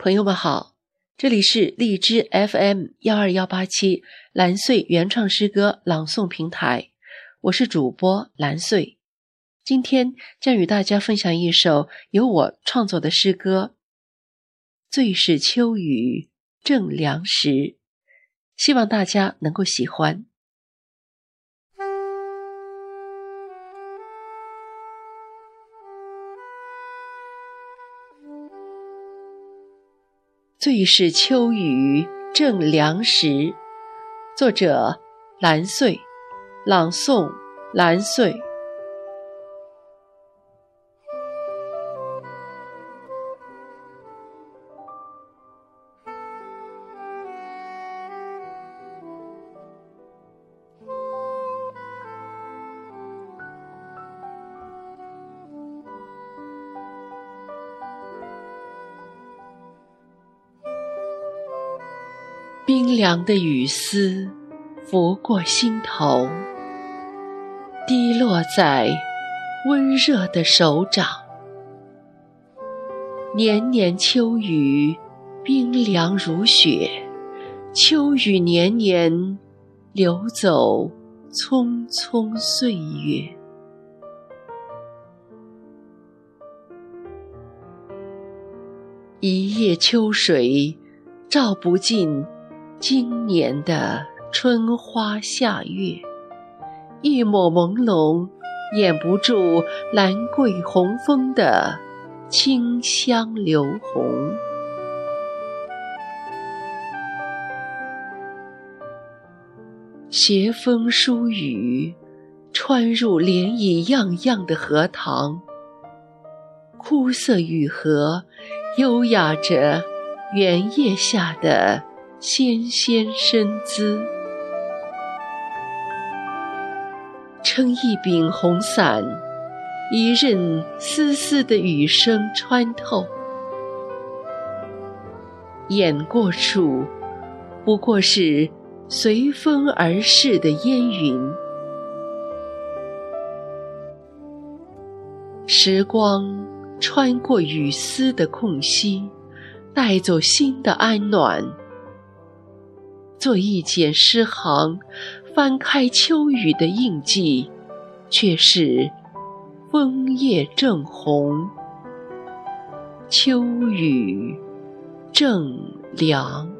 朋友们好，这里是荔枝 FM 幺二幺八七蓝穗原创诗歌朗诵平台，我是主播蓝穗。今天将与大家分享一首由我创作的诗歌《最是秋雨正凉时》，希望大家能够喜欢。最是秋雨正凉时，作者蓝穗，朗诵蓝穗。冰凉的雨丝拂过心头，滴落在温热的手掌。年年秋雨，冰凉如雪。秋雨年年，流走匆匆岁月。一叶秋水，照不尽。今年的春花夏月，一抹朦胧，掩不住兰桂红枫的清香流红。斜风疏雨，穿入涟漪漾漾的荷塘，枯色雨荷，优雅着原叶下的。纤纤身姿，撑一柄红伞，一任丝丝的雨声穿透，眼过处不过是随风而逝的烟云。时光穿过雨丝的空隙，带走心的安暖。做一剪诗行，翻开秋雨的印记，却是枫叶正红，秋雨正凉。